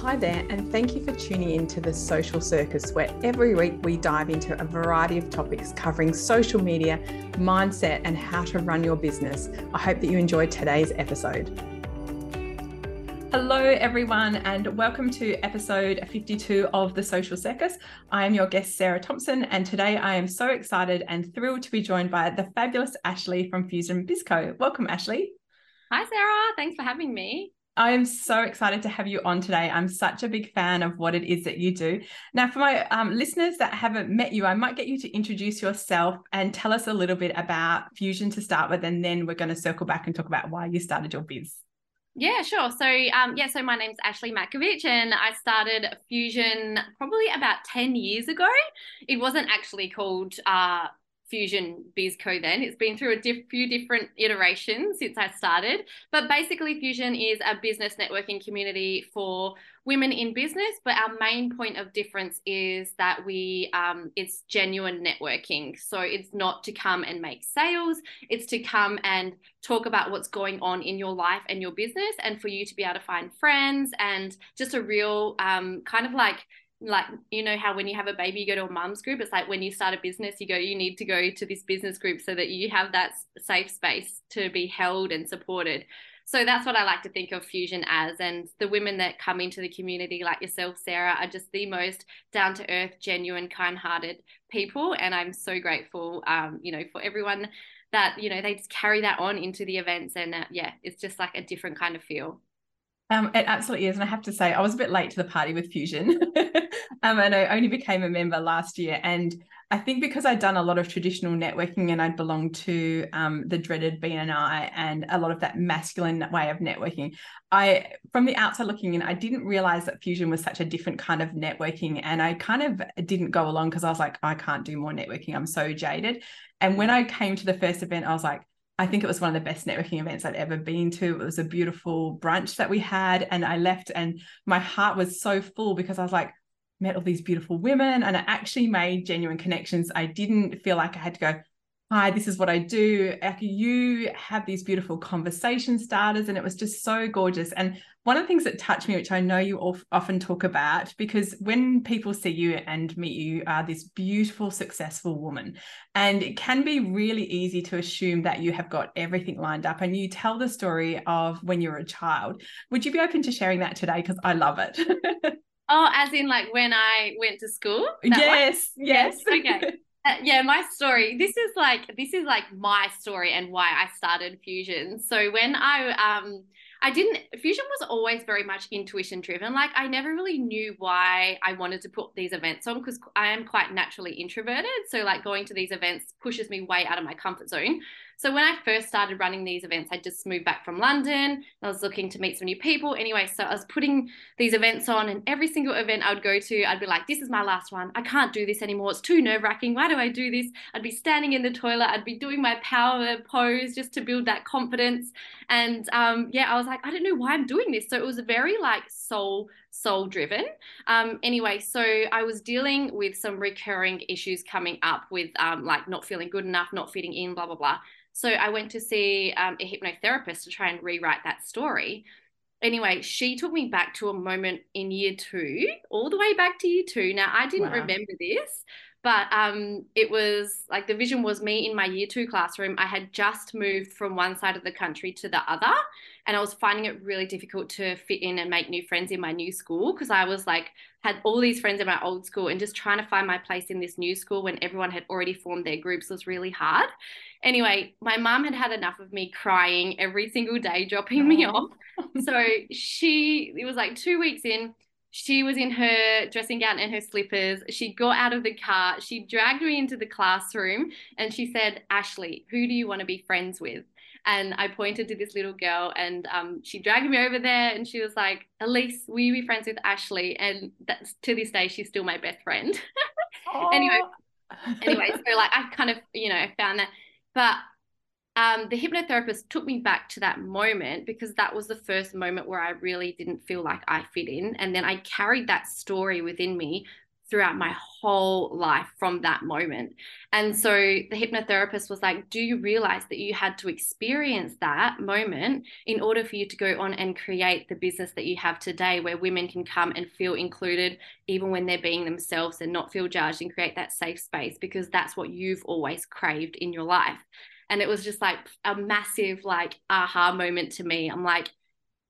Hi there, and thank you for tuning in to the Social Circus, where every week we dive into a variety of topics covering social media, mindset, and how to run your business. I hope that you enjoyed today's episode. Hello, everyone, and welcome to episode 52 of the Social Circus. I am your guest, Sarah Thompson, and today I am so excited and thrilled to be joined by the fabulous Ashley from Fusion Biz Co. Welcome, Ashley. Hi, Sarah. Thanks for having me. I am so excited to have you on today. I'm such a big fan of what it is that you do. Now, for my um, listeners that haven't met you, I might get you to introduce yourself and tell us a little bit about Fusion to start with, and then we're going to circle back and talk about why you started your biz. Yeah, sure. So, um, yeah, so my name's Ashley Matkovic, and I started Fusion probably about 10 years ago. It wasn't actually called uh, Fusion Biz Co then. It's been through a diff- few different iterations since I started. But basically, Fusion is a business networking community for women in business. But our main point of difference is that we um, it's genuine networking. So it's not to come and make sales. It's to come and talk about what's going on in your life and your business, and for you to be able to find friends and just a real um, kind of like like you know how when you have a baby you go to a mum's group? It's like when you start a business you go you need to go to this business group so that you have that safe space to be held and supported. So that's what i like to think of fusion as and the women that come into the community like yourself sarah are just the most down to earth genuine kind hearted people and i'm so grateful um, you know for everyone that you know they just carry that on into the events and uh, yeah it's just like a different kind of feel um, it absolutely is. And I have to say, I was a bit late to the party with Fusion. um, and I only became a member last year. And I think because I'd done a lot of traditional networking and I'd belonged to um, the dreaded BNI and a lot of that masculine way of networking, I, from the outside looking in, I didn't realize that Fusion was such a different kind of networking. And I kind of didn't go along because I was like, I can't do more networking. I'm so jaded. And when I came to the first event, I was like, I think it was one of the best networking events I'd ever been to. It was a beautiful brunch that we had. And I left and my heart was so full because I was like, met all these beautiful women and I actually made genuine connections. I didn't feel like I had to go, hi, this is what I do. You have these beautiful conversation starters, and it was just so gorgeous. And one of the things that touched me, which I know you often talk about, because when people see you and meet you, are this beautiful, successful woman. And it can be really easy to assume that you have got everything lined up. And you tell the story of when you were a child. Would you be open to sharing that today? Because I love it. oh, as in like when I went to school? Yes, yes, yes. Okay. Uh, yeah, my story. This is like this is like my story and why I started Fusion. So when I um I didn't Fusion was always very much intuition driven. Like I never really knew why I wanted to put these events on because I am quite naturally introverted. So like going to these events pushes me way out of my comfort zone. So when I first started running these events, I just moved back from London. I was looking to meet some new people. Anyway, so I was putting these events on, and every single event I would go to, I'd be like, this is my last one. I can't do this anymore. It's too nerve wracking. Why do I do this? I'd be standing in the toilet. I'd be doing my power pose just to build that confidence. And um, yeah, I was like, I don't know why I'm doing this. So it was very like soul soul driven. Um, anyway, so I was dealing with some recurring issues coming up with um, like not feeling good enough, not fitting in, blah, blah, blah. So I went to see um, a hypnotherapist to try and rewrite that story. Anyway, she took me back to a moment in year two, all the way back to year two. Now, I didn't wow. remember this, but um, it was like the vision was me in my year two classroom. I had just moved from one side of the country to the other, and I was finding it really difficult to fit in and make new friends in my new school because I was like had all these friends in my old school and just trying to find my place in this new school when everyone had already formed their groups was really hard. Anyway, my mom had had enough of me crying every single day, dropping me off. so she, it was like two weeks in, she was in her dressing gown and her slippers. She got out of the car. She dragged me into the classroom and she said, Ashley, who do you want to be friends with? And I pointed to this little girl and um, she dragged me over there and she was like, Elise, will you be friends with Ashley? And that's, to this day, she's still my best friend. anyway, anyway, so like I kind of, you know, found that but um, the hypnotherapist took me back to that moment because that was the first moment where I really didn't feel like I fit in. And then I carried that story within me throughout my whole life from that moment. And so the hypnotherapist was like, Do you realize that you had to experience that moment in order for you to go on and create the business that you have today, where women can come and feel included, even when they're being themselves and not feel judged and create that safe space? Because that's what you've always craved in your life. And it was just like a massive, like, aha moment to me. I'm like,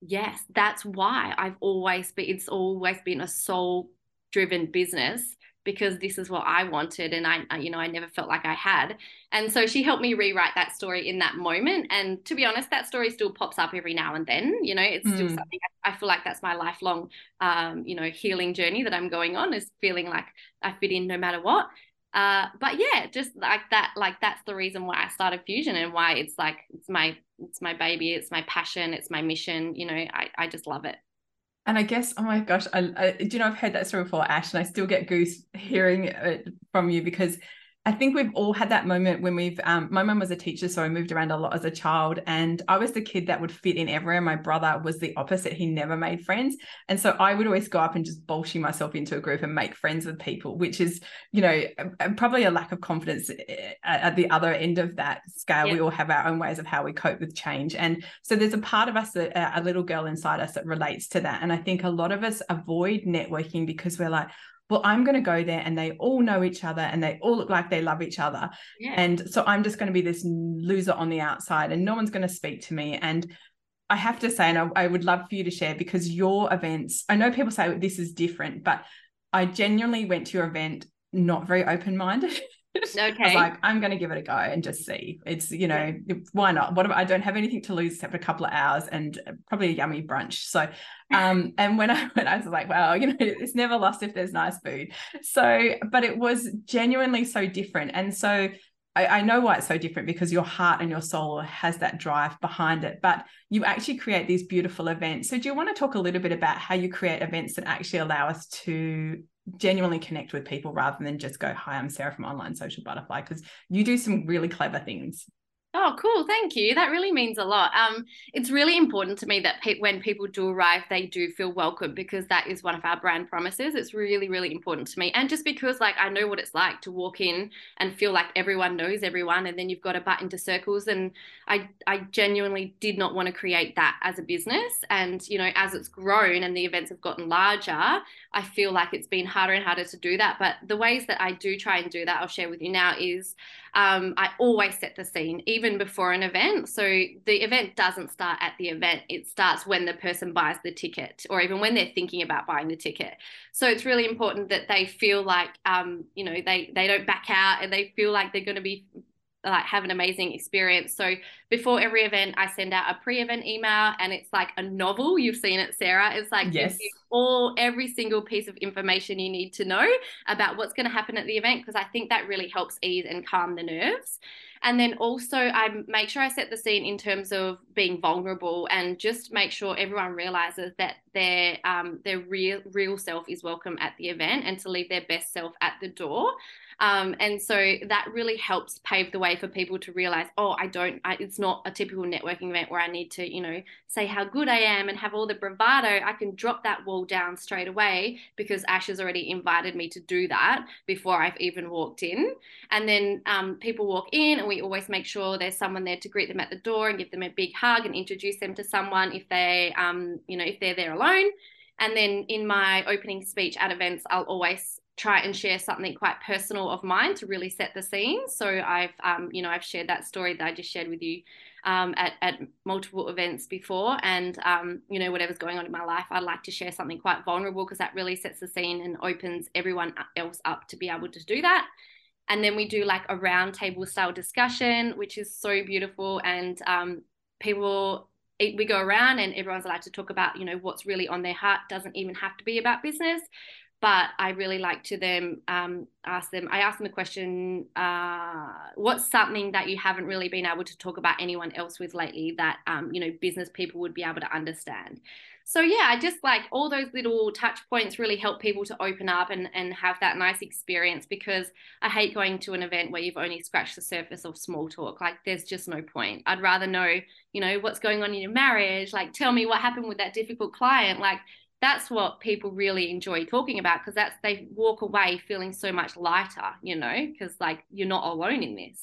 yes, that's why I've always been, it's always been a soul driven business because this is what I wanted and I you know I never felt like I had and so she helped me rewrite that story in that moment and to be honest that story still pops up every now and then you know it's mm. still something I feel like that's my lifelong um, you know healing journey that I'm going on is feeling like I fit in no matter what uh, but yeah just like that like that's the reason why I started fusion and why it's like it's my it's my baby it's my passion it's my mission you know I, I just love it. And I guess, oh my gosh, I, I, do you know I've heard that story before, Ash, and I still get goose hearing it from you because I think we've all had that moment when we've. Um, my mum was a teacher, so I moved around a lot as a child, and I was the kid that would fit in everywhere. My brother was the opposite; he never made friends, and so I would always go up and just bullshit myself into a group and make friends with people, which is, you know, probably a lack of confidence eh, at the other end of that scale. Yeah. We all have our own ways of how we cope with change, and so there's a part of us, that, a little girl inside us, that relates to that. And I think a lot of us avoid networking because we're like, well, I'm going to go there and they all know each other and they all look like they love each other. Yeah. And so I'm just going to be this loser on the outside and no one's going to speak to me. And I have to say, and I, I would love for you to share because your events, I know people say this is different, but I genuinely went to your event not very open minded. Okay. I was like, I'm going to give it a go and just see. It's, you know, why not? What I don't have anything to lose except a couple of hours and probably a yummy brunch. So, um, and when I went, I was like, well, you know, it's never lost if there's nice food. So, but it was genuinely so different. And so I, I know why it's so different because your heart and your soul has that drive behind it, but you actually create these beautiful events. So, do you want to talk a little bit about how you create events that actually allow us to genuinely connect with people rather than just go, Hi, I'm Sarah from Online Social Butterfly, because you do some really clever things. Oh, cool. Thank you. That really means a lot. Um, it's really important to me that pe- when people do arrive, they do feel welcome because that is one of our brand promises. It's really, really important to me. And just because, like, I know what it's like to walk in and feel like everyone knows everyone, and then you've got to butt into circles. And I, I genuinely did not want to create that as a business. And, you know, as it's grown and the events have gotten larger, I feel like it's been harder and harder to do that. But the ways that I do try and do that, I'll share with you now, is um, I always set the scene, even before an event. So the event doesn't start at the event, it starts when the person buys the ticket or even when they're thinking about buying the ticket. So it's really important that they feel like, um, you know, they, they don't back out and they feel like they're going to be like have an amazing experience. So before every event, I send out a pre-event email, and it's like a novel. You've seen it, Sarah. It's like yes. all every single piece of information you need to know about what's going to happen at the event because I think that really helps ease and calm the nerves. And then also, I make sure I set the scene in terms of being vulnerable and just make sure everyone realizes that their um, their real real self is welcome at the event and to leave their best self at the door. Um, and so that really helps pave the way for people to realize, oh, I don't, I, it's not a typical networking event where I need to, you know, say how good I am and have all the bravado. I can drop that wall down straight away because Ash has already invited me to do that before I've even walked in. And then um, people walk in, and we always make sure there's someone there to greet them at the door and give them a big hug and introduce them to someone if they, um, you know, if they're there alone. And then in my opening speech at events, I'll always try and share something quite personal of mine to really set the scene. So I've, um, you know, I've shared that story that I just shared with you um, at, at multiple events before. And, um, you know, whatever's going on in my life, I'd like to share something quite vulnerable because that really sets the scene and opens everyone else up to be able to do that. And then we do like a roundtable style discussion, which is so beautiful. And um, we go around and everyone's allowed to talk about you know what's really on their heart doesn't even have to be about business but I really like to them um, ask them. I ask them a question: uh, What's something that you haven't really been able to talk about anyone else with lately that um, you know business people would be able to understand? So yeah, I just like all those little touch points really help people to open up and and have that nice experience because I hate going to an event where you've only scratched the surface of small talk. Like there's just no point. I'd rather know, you know, what's going on in your marriage. Like tell me what happened with that difficult client. Like that's what people really enjoy talking about because that's they walk away feeling so much lighter you know because like you're not alone in this.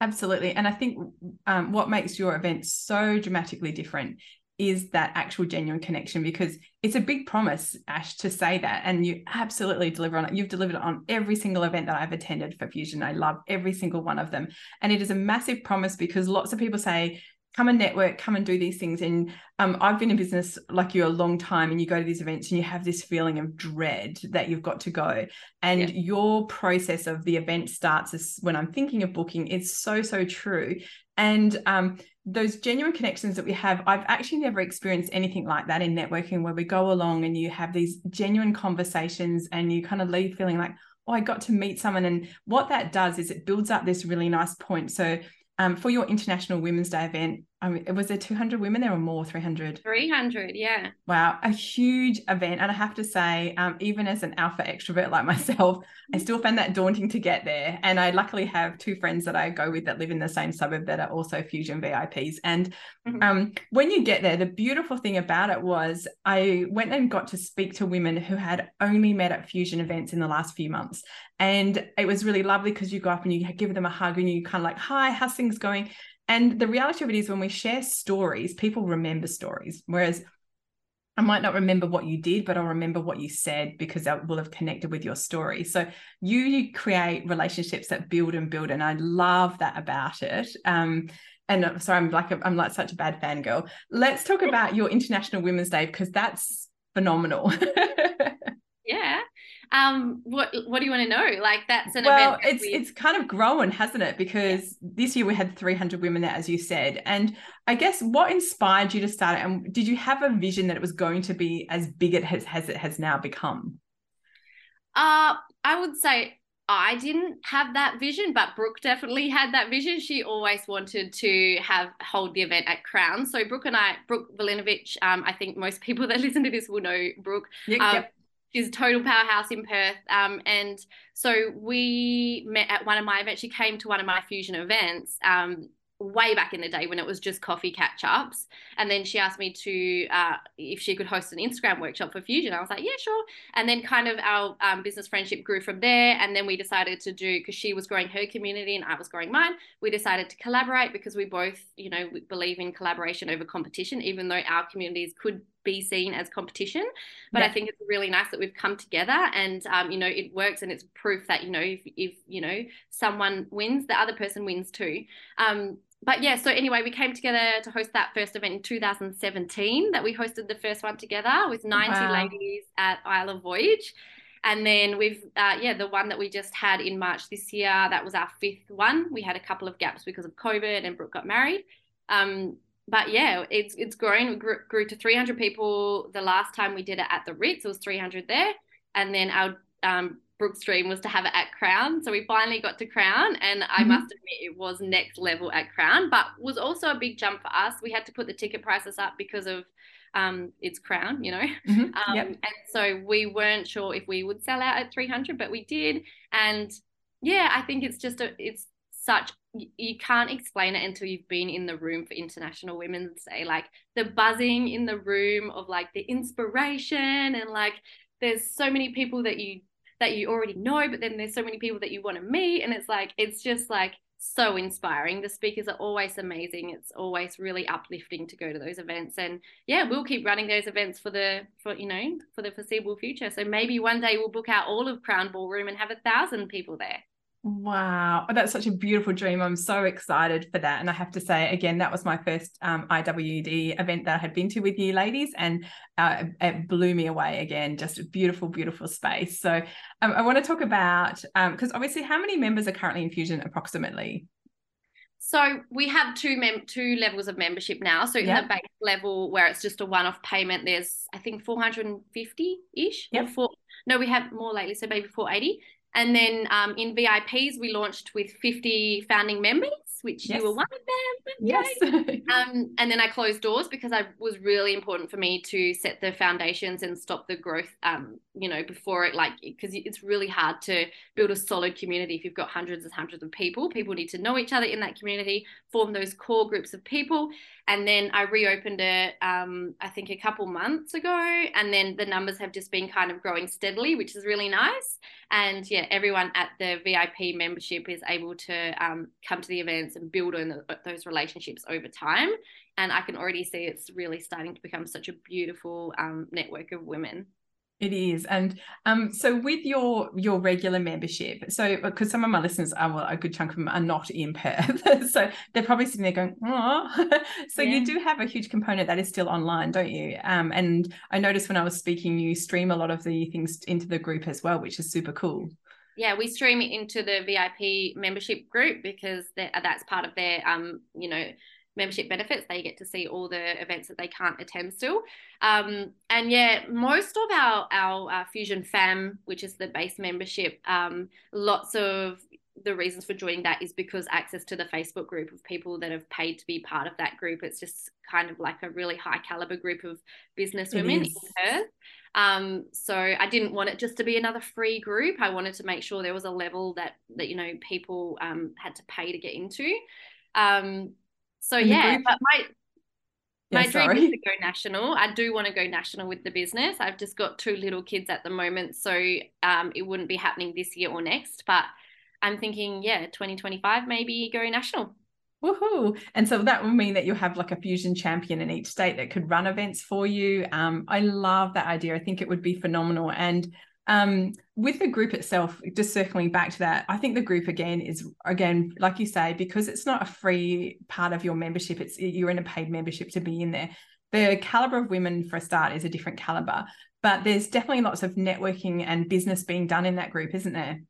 Absolutely. And i think um, what makes your event so dramatically different is that actual genuine connection because it's a big promise ash to say that and you absolutely deliver on it. You've delivered on every single event that i've attended for fusion. I love every single one of them. And it is a massive promise because lots of people say come and network, come and do these things. And um, I've been in business like you a long time, and you go to these events and you have this feeling of dread that you've got to go. And yeah. your process of the event starts as when I'm thinking of booking is so, so true. And um, those genuine connections that we have, I've actually never experienced anything like that in networking where we go along and you have these genuine conversations and you kind of leave feeling like, oh, I got to meet someone. And what that does is it builds up this really nice point. So um, for your International Women's Day event, um, was there 200 women there or more 300 300 yeah. Wow a huge event. And i have to say um, even as an alpha extrovert like myself i still found that daunting to get there. And i luckily have two friends that i go with that live in the same suburb that are also fusion vips and mm-hmm. um, when you get there the beautiful thing about it was i went and got to speak to women who had only met at fusion events in the last few months. And it was really lovely because you go up and you give them a hug and you kind of like hi how's things going and the reality of it is, when we share stories, people remember stories. Whereas I might not remember what you did, but I'll remember what you said because I will have connected with your story. So you, you create relationships that build and build, and I love that about it. Um, and uh, sorry, I'm like a, I'm like such a bad fangirl. Let's talk about your International Women's Day because that's phenomenal. yeah um what what do you want to know like that's an event. well, event it's we... it's kind of grown hasn't it because yeah. this year we had 300 women there as you said and i guess what inspired you to start it and did you have a vision that it was going to be as big it has as it has now become uh i would say I didn't have that vision, but Brooke definitely had that vision. She always wanted to have hold the event at Crown. So Brooke and I, Brooke Vulinovich, um, I think most people that listen to this will know Brooke. Yep, um, yep she's a total powerhouse in Perth. Um, and so we met at one of my events. She came to one of my fusion events. Um, way back in the day when it was just coffee catch ups. And then she asked me to, uh, if she could host an Instagram workshop for Fusion. I was like, yeah, sure. And then kind of our um, business friendship grew from there. And then we decided to do, because she was growing her community and I was growing mine, we decided to collaborate because we both, you know, believe in collaboration over competition, even though our communities could be seen as competition. But yeah. I think it's really nice that we've come together and, um, you know, it works and it's proof that, you know, if, if, you know, someone wins, the other person wins too. Um, but yeah, so anyway, we came together to host that first event in 2017 that we hosted the first one together with 90 wow. ladies at Isle of Voyage. And then we've, uh, yeah, the one that we just had in March this year, that was our fifth one. We had a couple of gaps because of COVID and Brooke got married. Um, but yeah, it's it's grown. We grew, grew, to 300 people. The last time we did it at the Ritz, it was 300 there. And then our um, Brooke's dream was to have it at Crown. So we finally got to Crown, and I mm-hmm. must admit it was next level at Crown, but was also a big jump for us. We had to put the ticket prices up because of um, its Crown, you know. Mm-hmm. Um, yep. And so we weren't sure if we would sell out at 300, but we did. And yeah, I think it's just a, it's such you can't explain it until you've been in the room for International Women's Day. Like the buzzing in the room of like the inspiration and like there's so many people that you that you already know, but then there's so many people that you want to meet. And it's like, it's just like so inspiring. The speakers are always amazing. It's always really uplifting to go to those events. And yeah, we'll keep running those events for the for you know, for the foreseeable future. So maybe one day we'll book out all of Crown Ballroom and have a thousand people there. Wow, oh, that's such a beautiful dream. I'm so excited for that. And I have to say, again, that was my first um, IWD event that I had been to with you ladies, and uh, it blew me away again. Just a beautiful, beautiful space. So um, I want to talk about, because um, obviously, how many members are currently in Fusion approximately? So we have two mem- two levels of membership now. So in yep. the base level where it's just a one-off payment, there's I think 450 ish. Yep. Four, no, we have more lately, so maybe 480. And then um, in VIPs, we launched with 50 founding members, which yes. you were one of them. Yes. um, and then I closed doors because I was really important for me to set the foundations and stop the growth, um, you know, before it, like, because it's really hard to build a solid community if you've got hundreds and hundreds of people. People need to know each other in that community, form those core groups of people. And then I reopened it, um, I think a couple months ago. And then the numbers have just been kind of growing steadily, which is really nice. And yeah, everyone at the VIP membership is able to um, come to the events and build on the, those relationships over time. And I can already see it's really starting to become such a beautiful um, network of women. It is, and um, so with your your regular membership, so because some of my listeners are well, a good chunk of them are not in Perth, so they're probably sitting there going, "Oh," so yeah. you do have a huge component that is still online, don't you? Um, and I noticed when I was speaking, you stream a lot of the things into the group as well, which is super cool. Yeah, we stream it into the VIP membership group because that's part of their, um, you know, membership benefits. They get to see all the events that they can't attend still. Um, and yeah, most of our, our uh, Fusion Fam, which is the base membership, um, lots of the reasons for joining that is because access to the Facebook group of people that have paid to be part of that group. It's just kind of like a really high caliber group of business women in Perth. Um, so I didn't want it just to be another free group. I wanted to make sure there was a level that that you know people um, had to pay to get into. Um, so yeah, but my my dream is to go national. I do want to go national with the business. I've just got two little kids at the moment, so um, it wouldn't be happening this year or next. But I'm thinking, yeah, 2025 maybe go national. Woohoo! And so that would mean that you have like a fusion champion in each state that could run events for you. Um, I love that idea. I think it would be phenomenal. And um, with the group itself, just circling back to that, I think the group again is again, like you say, because it's not a free part of your membership, it's you're in a paid membership to be in there. The caliber of women for a start is a different caliber, but there's definitely lots of networking and business being done in that group, isn't there?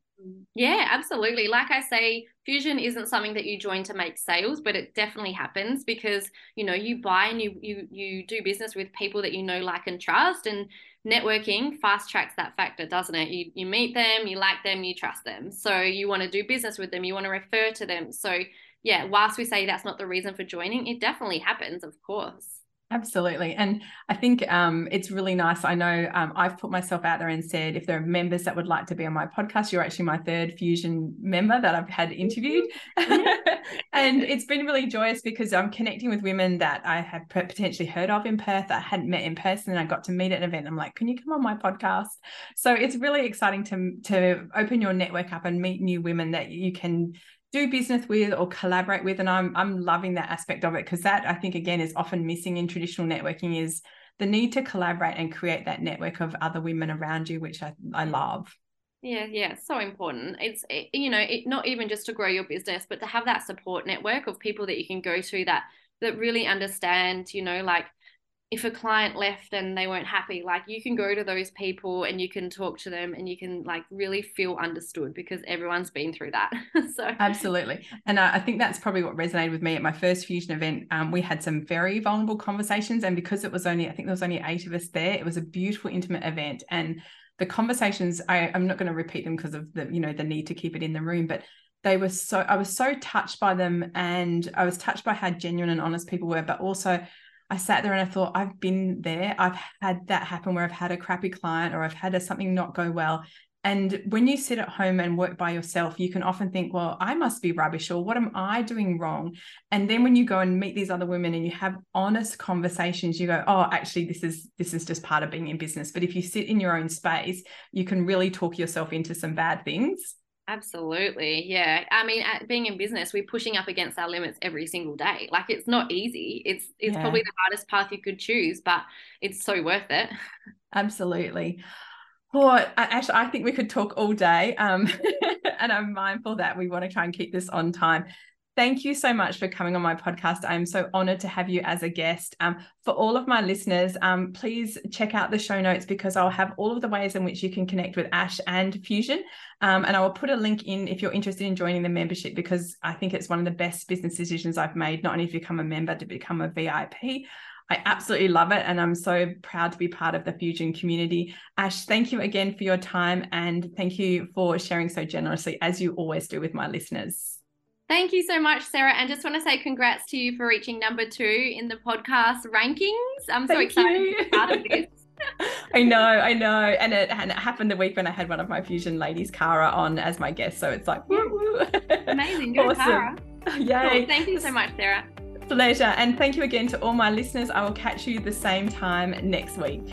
Yeah, absolutely. Like I say, fusion isn't something that you join to make sales, but it definitely happens because you know you buy and you you you do business with people that you know, like, and trust, and networking fast tracks that factor, doesn't it? You you meet them, you like them, you trust them, so you want to do business with them, you want to refer to them. So yeah, whilst we say that's not the reason for joining, it definitely happens, of course. Absolutely. And I think um, it's really nice. I know um, I've put myself out there and said if there are members that would like to be on my podcast, you're actually my third Fusion member that I've had interviewed. and it's been really joyous because I'm connecting with women that I have potentially heard of in Perth that I hadn't met in person. And I got to meet at an event. I'm like, can you come on my podcast? So it's really exciting to, to open your network up and meet new women that you can do business with or collaborate with and i'm i'm loving that aspect of it because that i think again is often missing in traditional networking is the need to collaborate and create that network of other women around you which i, I love. Yeah yeah so important. It's it, you know it, not even just to grow your business but to have that support network of people that you can go to that that really understand you know like if a client left and they weren't happy. Like you can go to those people and you can talk to them and you can like really feel understood because everyone's been through that. So absolutely. And i think that's probably what resonated with me at my first fusion event. Um, we had some very vulnerable conversations and because it was only i think there was only eight of us there it was a beautiful intimate event. And the conversations I, i'm not going to repeat them because of the you know the need to keep it in the room but they were so i was so touched by them and i was touched by how genuine and honest people were but also I sat there and I thought, I've been there. I've had that happen where I've had a crappy client or I've had a, something not go well. And when you sit at home and work by yourself, you can often think, well, I must be rubbish or what am I doing wrong? And then when you go and meet these other women and you have honest conversations, you go, oh, actually, this is this is just part of being in business. But if you sit in your own space, you can really talk yourself into some bad things. Absolutely. Yeah. I mean, being in business, we're pushing up against our limits every single day. Like it's not easy. It's it's yeah. probably the hardest path you could choose, but it's so worth it. Absolutely. Oh, Ash, I think we could talk all day. Um, and I'm mindful that we want to try and keep this on time. Thank you so much for coming on my podcast. I'm so honored to have you as a guest. Um, for all of my listeners, um, please check out the show notes because I'll have all of the ways in which you can connect with Ash and Fusion. Um, and I will put a link in if you're interested in joining the membership because I think it's one of the best business decisions I've made, not only to become a member, to become a VIP. I absolutely love it. And I'm so proud to be part of the Fusion community. Ash, thank you again for your time. And thank you for sharing so generously, as you always do with my listeners. Thank you so much, Sarah. And just want to say congrats to you for reaching number two in the podcast rankings. I'm so Thank excited you. to be part of this. I know, I know. And it, and it happened the week when I had one of my Fusion ladies, Cara, on as my guest. So it's like, woo woo. Amazing. Good, awesome. Cara. Yay. Cool. Thank you so much, Sarah. Pleasure. And thank you again to all my listeners. I will catch you the same time next week.